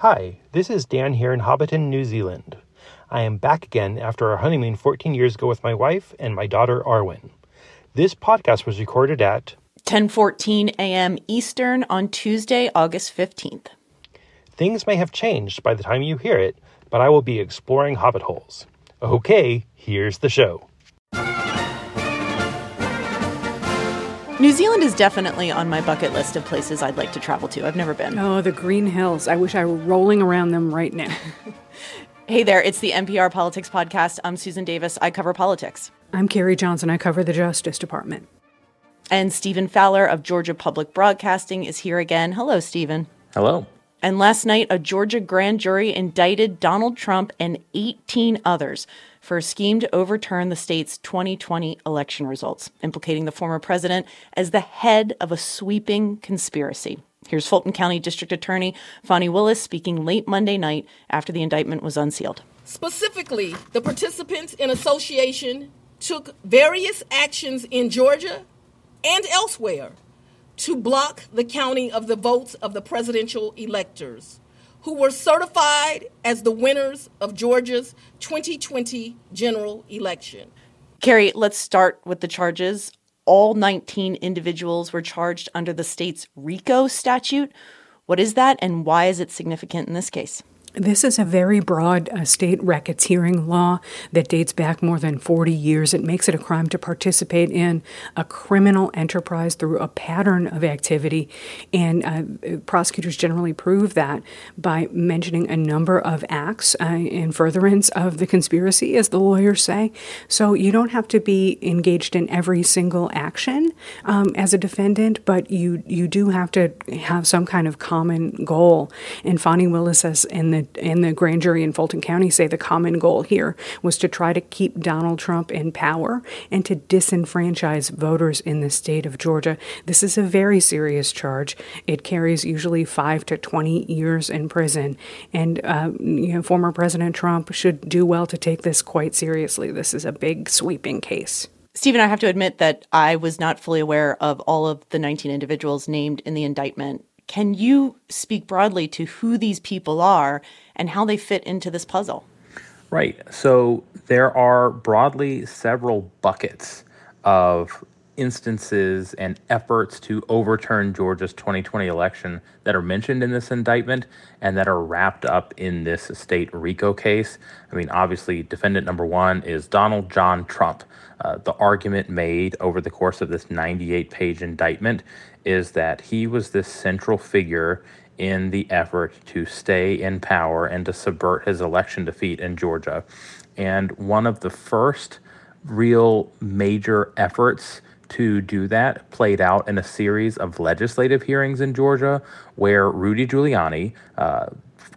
Hi, this is Dan here in Hobbiton, New Zealand. I am back again after our honeymoon 14 years ago with my wife and my daughter Arwen. This podcast was recorded at 10:14 a.m. Eastern on Tuesday, August 15th. Things may have changed by the time you hear it, but I will be exploring hobbit holes. Okay, here's the show. New Zealand is definitely on my bucket list of places I'd like to travel to. I've never been. Oh, the Green Hills. I wish I were rolling around them right now. hey there, it's the NPR Politics Podcast. I'm Susan Davis. I cover politics. I'm Carrie Johnson. I cover the Justice Department. And Stephen Fowler of Georgia Public Broadcasting is here again. Hello, Stephen. Hello. And last night, a Georgia grand jury indicted Donald Trump and 18 others for a scheme to overturn the state's 2020 election results, implicating the former president as the head of a sweeping conspiracy. Here's Fulton County District Attorney Fani Willis speaking late Monday night after the indictment was unsealed. Specifically, the participants in association took various actions in Georgia and elsewhere to block the counting of the votes of the presidential electors who were certified as the winners of Georgia's 2020 general election. Carrie, let's start with the charges. All 19 individuals were charged under the state's RICO statute. What is that, and why is it significant in this case? This is a very broad uh, state racketeering law that dates back more than 40 years. It makes it a crime to participate in a criminal enterprise through a pattern of activity. And uh, prosecutors generally prove that by mentioning a number of acts uh, in furtherance of the conspiracy, as the lawyers say. So you don't have to be engaged in every single action um, as a defendant, but you, you do have to have some kind of common goal. And Fani Willis says in the and the grand jury in Fulton County say the common goal here was to try to keep Donald Trump in power and to disenfranchise voters in the state of Georgia. This is a very serious charge. It carries usually five to 20 years in prison. And, uh, you know, former President Trump should do well to take this quite seriously. This is a big, sweeping case. Stephen, I have to admit that I was not fully aware of all of the 19 individuals named in the indictment. Can you speak broadly to who these people are and how they fit into this puzzle? Right. So there are broadly several buckets of instances and efforts to overturn Georgia's 2020 election that are mentioned in this indictment and that are wrapped up in this state RICO case. I mean, obviously, defendant number one is Donald John Trump. Uh, the argument made over the course of this 98 page indictment is that he was this central figure in the effort to stay in power and to subvert his election defeat in Georgia. And one of the first real major efforts to do that played out in a series of legislative hearings in Georgia where Rudy Giuliani, uh,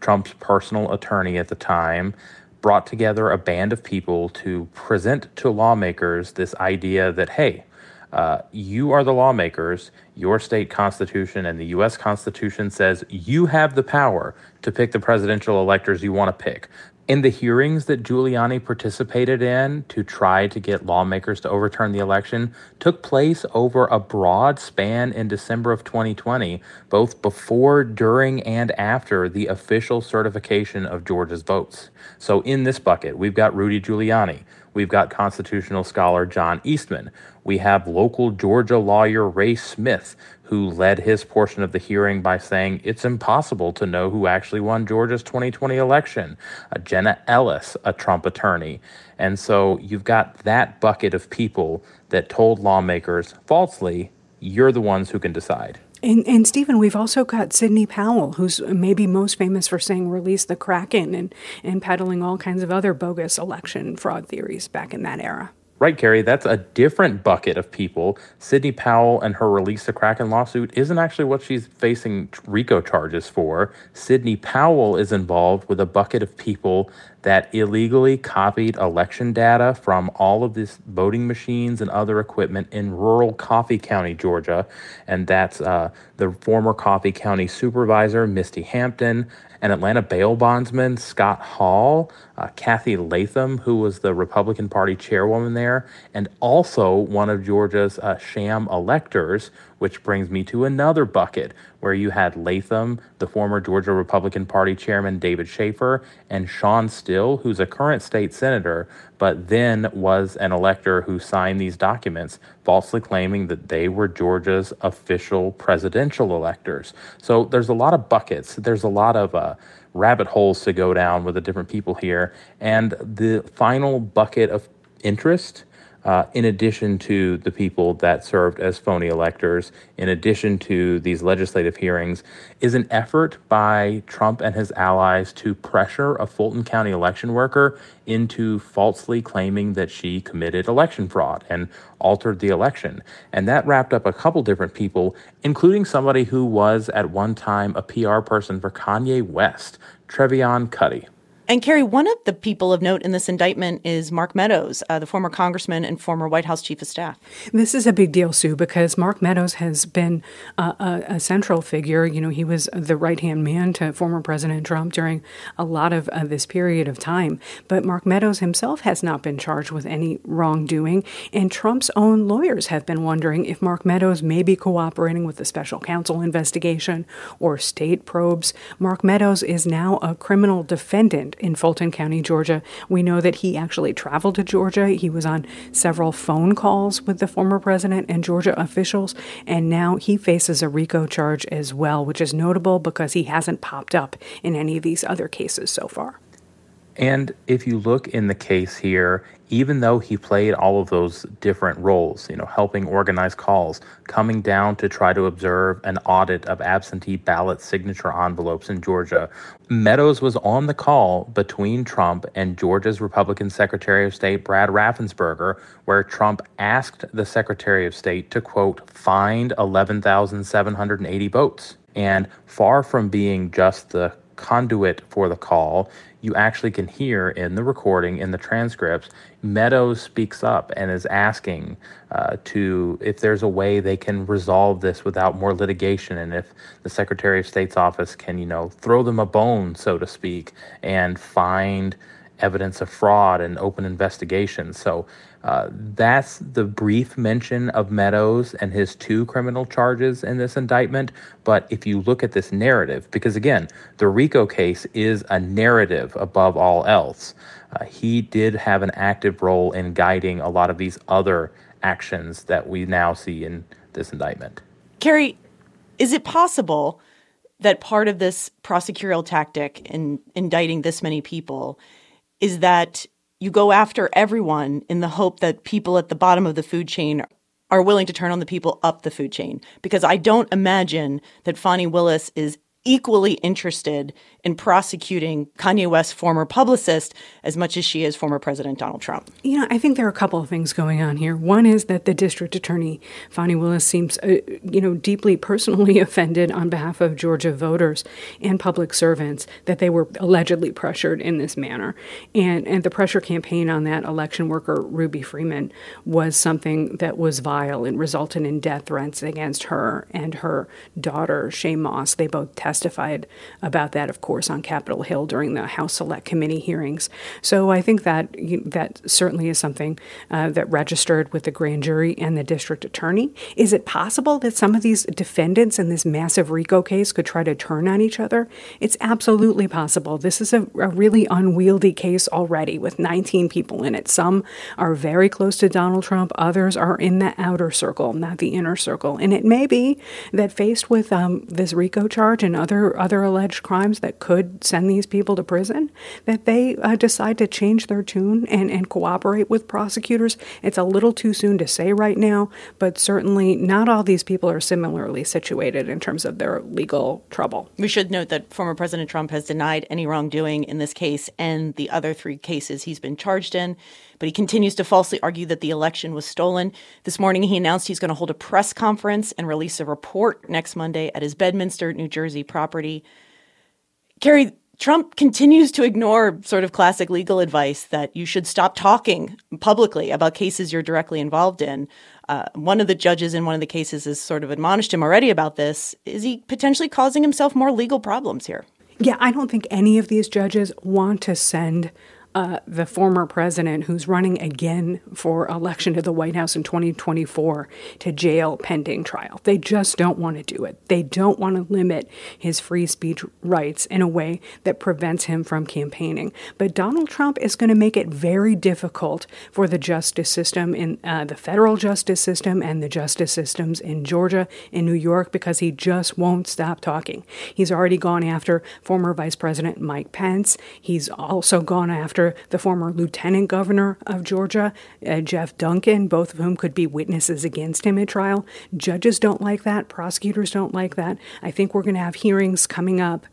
Trump's personal attorney at the time, brought together a band of people to present to lawmakers this idea that, hey, uh, you are the lawmakers. Your state constitution and the U.S. Constitution says you have the power to pick the presidential electors you want to pick. In the hearings that Giuliani participated in to try to get lawmakers to overturn the election took place over a broad span in December of 2020, both before, during, and after the official certification of Georgia's votes. So in this bucket, we've got Rudy Giuliani. We've got constitutional scholar John Eastman. We have local Georgia lawyer Ray Smith, who led his portion of the hearing by saying it's impossible to know who actually won Georgia's 2020 election. Uh, Jenna Ellis, a Trump attorney. And so you've got that bucket of people that told lawmakers falsely, you're the ones who can decide. And, and Stephen, we've also got Sidney Powell, who's maybe most famous for saying release the Kraken and, and peddling all kinds of other bogus election fraud theories back in that era. Right, Carrie, that's a different bucket of people. Sidney Powell and her release the Kraken lawsuit isn't actually what she's facing RICO charges for. Sidney Powell is involved with a bucket of people that illegally copied election data from all of these voting machines and other equipment in rural Coffee County, Georgia. And that's uh, the former Coffee County supervisor, Misty Hampton, an Atlanta bail bondsman, Scott Hall, uh, Cathy Latham, who was the Republican Party chairwoman there, and also one of Georgia's uh, sham electors, which brings me to another bucket where you had Latham, the former Georgia Republican Party chairman David Shafer, and Shawn Still, who's a current state senator, but then was an elector who signed these documents, falsely claiming that they were Georgia's official presidential electors. So there's a lot of buckets. There's a lot of uh, rabbit holes to go down with the different people here. And the final bucket of interest uh, in addition to the people that served as phony electors, in addition to these legislative hearings, is an effort by Trump and his allies to pressure a Fulton County election worker into falsely claiming that she committed election fraud and altered the election. And that wrapped up a couple different people, including somebody who was at one time a PR person for Kanye West, Trevian Kutti. And Carrie, one of the people of note in this indictment is Mark Meadows, uh, the former congressman and former White House chief of staff. This is a big deal, Sue, because Mark Meadows has been uh, a, a, central figure. You know, he was the right hand man to former President Trump during a lot of uh, this period of time. But Mark Meadows himself has not been charged with any wrongdoing. And Trump's own lawyers have been wondering if Mark Meadows may be cooperating with the special counsel investigation or state probes. Mark Meadows is now a criminal defendant in Fulton County, Georgia. We know that he actually traveled to Georgia. He was on several phone calls with the former president and Georgia officials, and now he faces a RICO charge as well, which is notable because he hasn't popped up in any of these other cases so far. And if you look in the case here, even though he played all of those different roles, you know, helping organize calls, coming down to try to observe an audit of absentee ballot signature envelopes in Georgia, Meadows was on the call between Trump and Georgia's Republican Secretary of State Brad Raffensperger, where Trump asked the Secretary of State to, quote, find 11,780 votes. And far from being just the conduit for the call, you actually can hear in the recording, in the transcripts, Meadows speaks up and is asking uh, to if there's a way they can resolve this without more litigation, and if the Secretary of State's office can, you know, throw them a bone, so to speak, and find evidence of fraud and open investigations. So uh, that's the brief mention of Meadows and his two criminal charges in this indictment. But if you look at this narrative, because again, the RICO case is a narrative above all else, uh, he did have an active role in guiding a lot of these other actions that we now see in this indictment. Carrie, is it possible that part of this prosecutorial tactic in indicting this many people is that you go after everyone in the hope that people at the bottom of the food chain are willing to turn on the people up the food chain. Because I don't imagine that Fani Willis is equally interested in prosecuting Kanye West's former publicist as much as she is former President Donald Trump. You know, I think there are a couple of things going on here. One is that the district attorney, Fani Willis, seems, uh, you know, deeply personally offended on behalf of Georgia voters and public servants that they were allegedly pressured in this manner. And, and the pressure campaign on that election worker, Ruby Freeman, was something that was vile and resulted in death threats against her and her daughter, Shaye Moss. They both testified about that, of course on Capitol Hill during the House Select Committee hearings. So I think that that certainly is something uh, that registered with the grand jury and the district attorney. Is it possible that some of these defendants in this massive RICO case could try to turn on each other? It's absolutely possible. This is a, a really unwieldy case already with 19 people in it. Some are very close to Donald Trump, others are in the outer circle, not the inner circle. And it may be that faced with um, this RICO charge and other other alleged crimes that could send these people to prison, that they uh, decide to change their tune and, and cooperate with prosecutors. It's a little too soon to say right now, but certainly not all these people are similarly situated in terms of their legal trouble. We should note that former President Trump has denied any wrongdoing in this case and the other three cases he's been charged in but he continues to falsely argue that the election was stolen. This morning, he announced he's going to hold a press conference and release a report next Monday at his Bedminster, New Jersey property. Carrie, Trump continues to ignore sort of classic legal advice that you should stop talking publicly about cases you're directly involved in. Uh, one of the judges in one of the cases has sort of admonished him already about this. Is he potentially causing himself more legal problems here? Yeah, I don't think any of these judges want to send uh, the former president who's running again for election to the White House in 2024 to jail pending trial. They just don't want to do it. They don't want to limit his free speech rights in a way that prevents him from campaigning. But Donald Trump is going to make it very difficult for the justice system in uh, the federal justice system and the justice systems in Georgia, in New York, because he just won't stop talking. He's already gone after former Vice President Mike Pence. He's also gone after the former Lieutenant Governor of Georgia, uh, Jeff Duncan, both of whom could be witnesses against him at trial. Judges don't like that. Prosecutors don't like that. I think we're going to have hearings coming up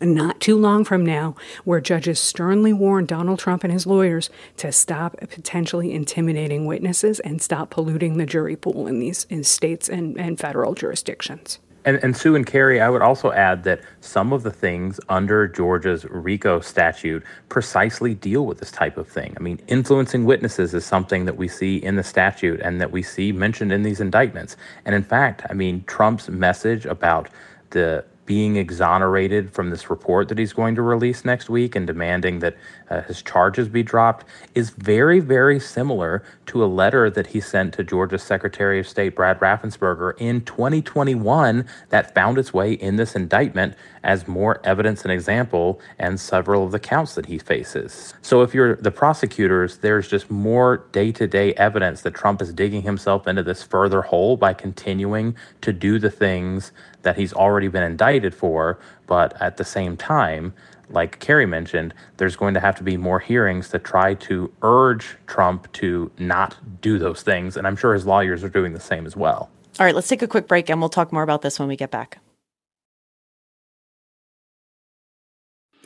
not too long from now, where judges sternly warn Donald Trump and his lawyers to stop potentially intimidating witnesses and stop polluting the jury pool in these in states and, and federal jurisdictions. And, and Sue and Carrie, I would also add that some of the things under Georgia's RICO statute precisely deal with this type of thing. I mean, influencing witnesses is something that we see in the statute and that we see mentioned in these indictments. And in fact, I mean, Trump's message about the being exonerated from this report that he's going to release next week and demanding that uh, his charges be dropped is very, very similar to a letter that he sent to Georgia's Secretary of State Brad Raffensperger in 2021 that found its way in this indictment as more evidence and example and several of the counts that he faces. So if you're the prosecutors, there's just more day-to-day evidence that Trump is digging himself into this further hole by continuing to do the things that he's already been indicted for, but at the same time, like Carrie mentioned, there's going to have to be more hearings to try to urge Trump to not do those things. And I'm sure his lawyers are doing the same as well. All right, let's take a quick break and we'll talk more about this when we get back.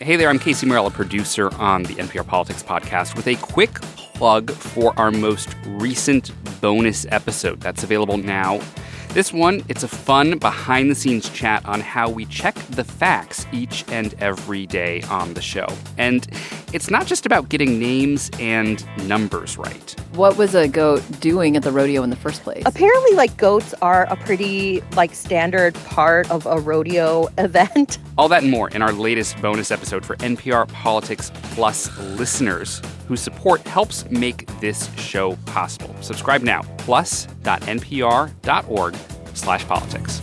Hey there, I'm Casey Morell, a producer on the NPR Politics Podcast, with a quick plug for our most recent bonus episode that's available now this one, it's a fun behind the scenes chat on how we check the facts each and every day on the show. And it's not just about getting names and numbers right. What was a goat doing at the rodeo in the first place? Apparently, like goats are a pretty like standard part of a rodeo event. All that and more in our latest bonus episode for NPR Politics Plus listeners whose support helps make this show possible. Subscribe now, plus.npr.org slash politics.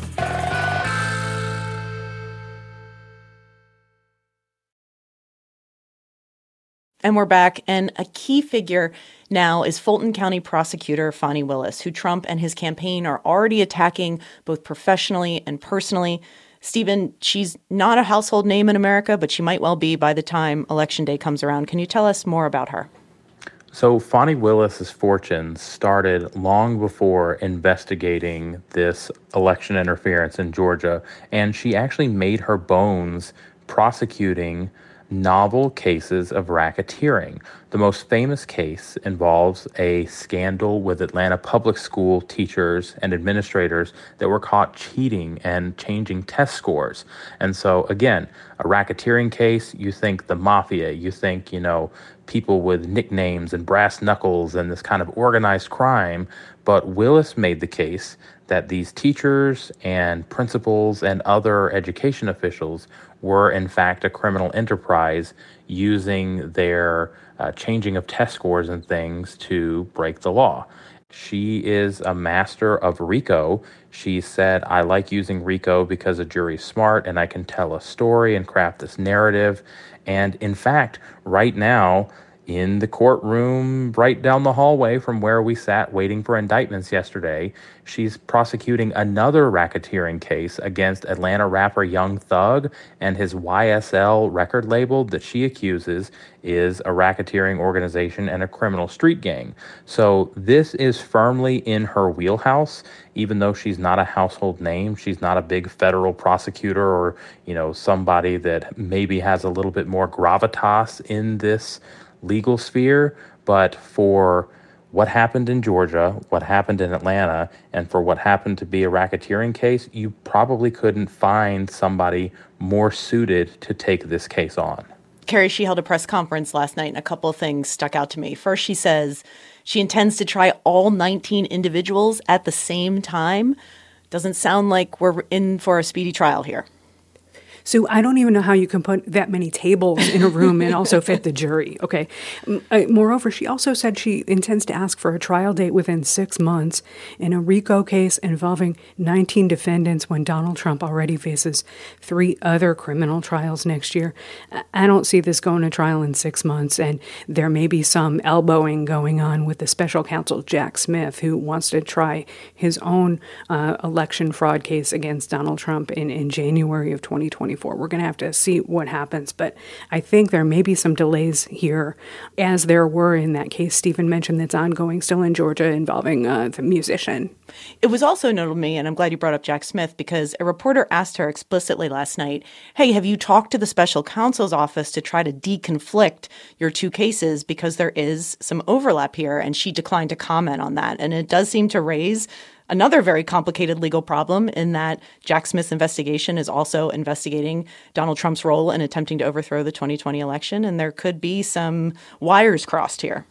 And we're back. And a key figure now is Fulton County prosecutor Fani Willis, who Trump and his campaign are already attacking both professionally and personally. Stephen, she's not a household name in America, but she might well be by the time election day comes around. Can you tell us more about her? So, Fani Willis's fortunes started long before investigating this election interference in Georgia, and she actually made her bones prosecuting novel cases of racketeering. The most famous case involves a scandal with Atlanta public school teachers and administrators that were caught cheating and changing test scores. And so, again, a racketeering case, you think the mafia, you think, you know, people with nicknames and brass knuckles and this kind of organized crime. But Willis made the case that these teachers and principals and other education officials were in fact a criminal enterprise using their uh, changing of test scores and things to break the law. She is a master of RICO. She said, I like using RICO because a jury's smart and I can tell a story and craft this narrative. And in fact, right now, in the courtroom right down the hallway from where we sat waiting for indictments yesterday. She's prosecuting another racketeering case against Atlanta rapper Young Thug and his YSL record label that she accuses is a racketeering organization and a criminal street gang. So this is firmly in her wheelhouse even though she's not a household name, she's not a big federal prosecutor or, you know, somebody that maybe has a little bit more gravitas in this legal sphere, but for what happened in Georgia, what happened in Atlanta, and for what happened to be a racketeering case, you probably couldn't find somebody more suited to take this case on. Carrie, she held a press conference last night, and a couple of things stuck out to me. First, she says she intends to try all 19 individuals at the same time. Doesn't sound like we're in for a speedy trial here. So I don't even know how you can put that many tables in a room and also fit the jury. Okay. Moreover, she also said she intends to ask for a trial date within six months in a RICO case involving 19 defendants when Donald Trump already faces three other criminal trials next year. I don't see this going to trial in six months, and there may be some elbowing going on with the special counsel Jack Smith, who wants to try his own uh, election fraud case against Donald Trump in, in January of 2024. We're going to have to see what happens, but I think there may be some delays here, as there were in that case Stephen mentioned that's ongoing still in Georgia involving uh, the musician. It was also notable to me, and I'm glad you brought up Jack Smith, because a reporter asked her explicitly last night, Hey, have you talked to the special counsel's office to try to deconflict your two cases? Because there is some overlap here. And she declined to comment on that. And it does seem to raise another very complicated legal problem in that Jack Smith's investigation is also investigating Donald Trump's role in attempting to overthrow the 2020 election. And there could be some wires crossed here.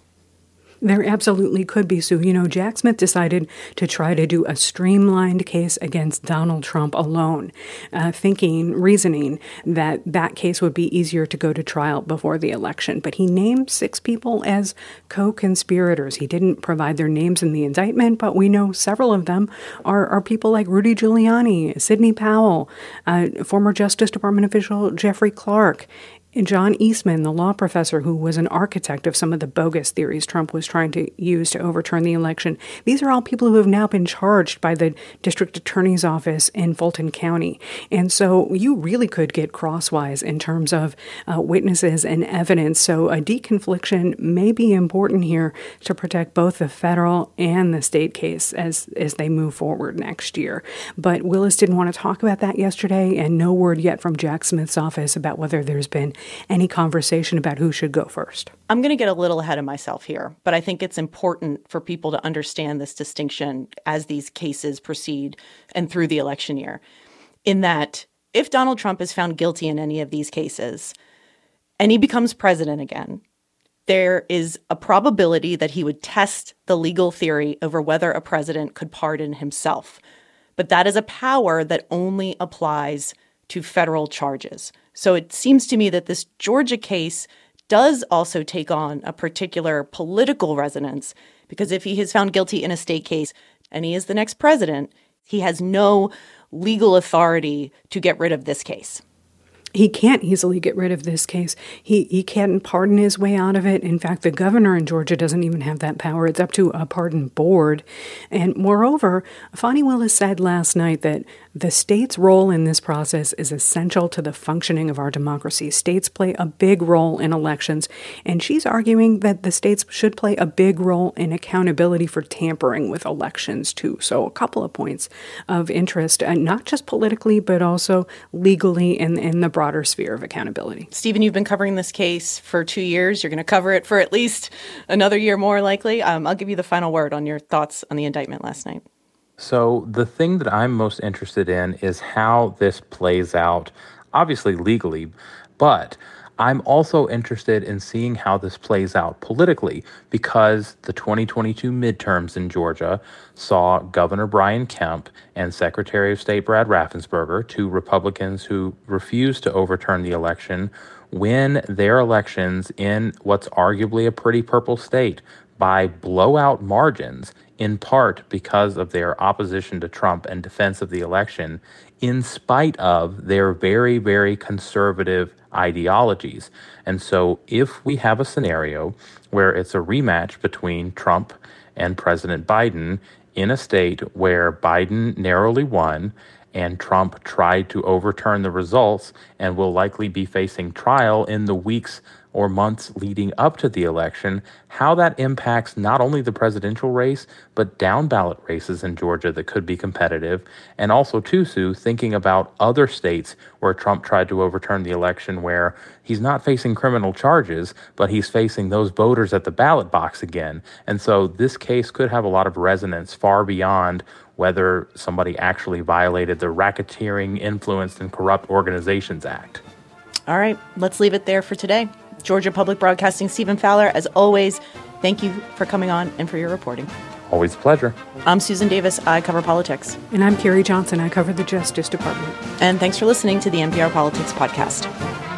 There absolutely could be, Sue. You know, Jack Smith decided to try to do a streamlined case against Donald Trump alone, uh, thinking, reasoning that that case would be easier to go to trial before the election. But he named six people as co conspirators. He didn't provide their names in the indictment, but we know several of them are, are people like Rudy Giuliani, Sidney Powell, uh, former Justice Department official Jeffrey Clark, John Eastman, the law professor who was an architect of some of the bogus theories Trump was trying to use to overturn the election, these are all people who have now been charged by the district attorney's office in Fulton County. And so you really could get crosswise in terms of uh, witnesses and evidence. So a deconfliction may be important here to protect both the federal and the state case as, as they move forward next year. But Willis didn't want to talk about that yesterday, and no word yet from Jack Smith's office about whether there's been any conversation about who should go first. I'm going to get a little ahead of myself here, but I think it's important for people to understand this distinction as these cases proceed and through the election year. In that, if Donald Trump is found guilty in any of these cases and he becomes president again, there is a probability that he would test the legal theory over whether a president could pardon himself. But that is a power that only applies to federal charges. So it seems to me that this Georgia case does also take on a particular political resonance because if he is found guilty in a state case and he is the next president, he has no legal authority to get rid of this case he can't easily get rid of this case. He he can't pardon his way out of it. In fact, the governor in Georgia doesn't even have that power. It's up to a pardon board. And moreover, Fani Willis said last night that the state's role in this process is essential to the functioning of our democracy. States play a big role in elections, and she's arguing that the states should play a big role in accountability for tampering with elections too. So a couple of points of interest, and not just politically, but also legally in in the broad broader sphere of accountability. Stephen, you've been covering this case for two years. You're going to cover it for at least another year more, likely. Um, I'll give you the final word on your thoughts on the indictment last night. So, the thing that I'm most interested in is how this plays out, obviously legally, but I'm also interested in seeing how this plays out politically because the 2022 midterms in Georgia saw Governor Brian Kemp and Secretary of State Brad Raffensperger, two Republicans who refused to overturn the election, win their elections in what's arguably a pretty purple state by blowout margins, in part because of their opposition to Trump and defense of the election, in spite of their very, very conservative ideologies. And so, if we have a scenario where it's a rematch between Trump and President Biden in a state where Biden narrowly won and Trump tried to overturn the results and will likely be facing trial in the weeks or months leading up to the election, how that impacts not only the presidential race, but down ballot races in Georgia that could be competitive. And also, too, Sue, thinking about other states where Trump tried to overturn the election where he's not facing criminal charges, but he's facing those voters at the ballot box again. And so this case could have a lot of resonance far beyond whether somebody actually violated the Racketeering, Influenced, and Corrupt Organizations Act. All right, let's leave it there for today. Georgia Public Broadcasting, Stephen Fowler, as always, thank you for coming on and for your reporting. Always a pleasure. I'm Susan Davis. I cover politics. And I'm Carrie Johnson. I cover the Justice Department. And thanks for listening to the NPR Politics Podcast.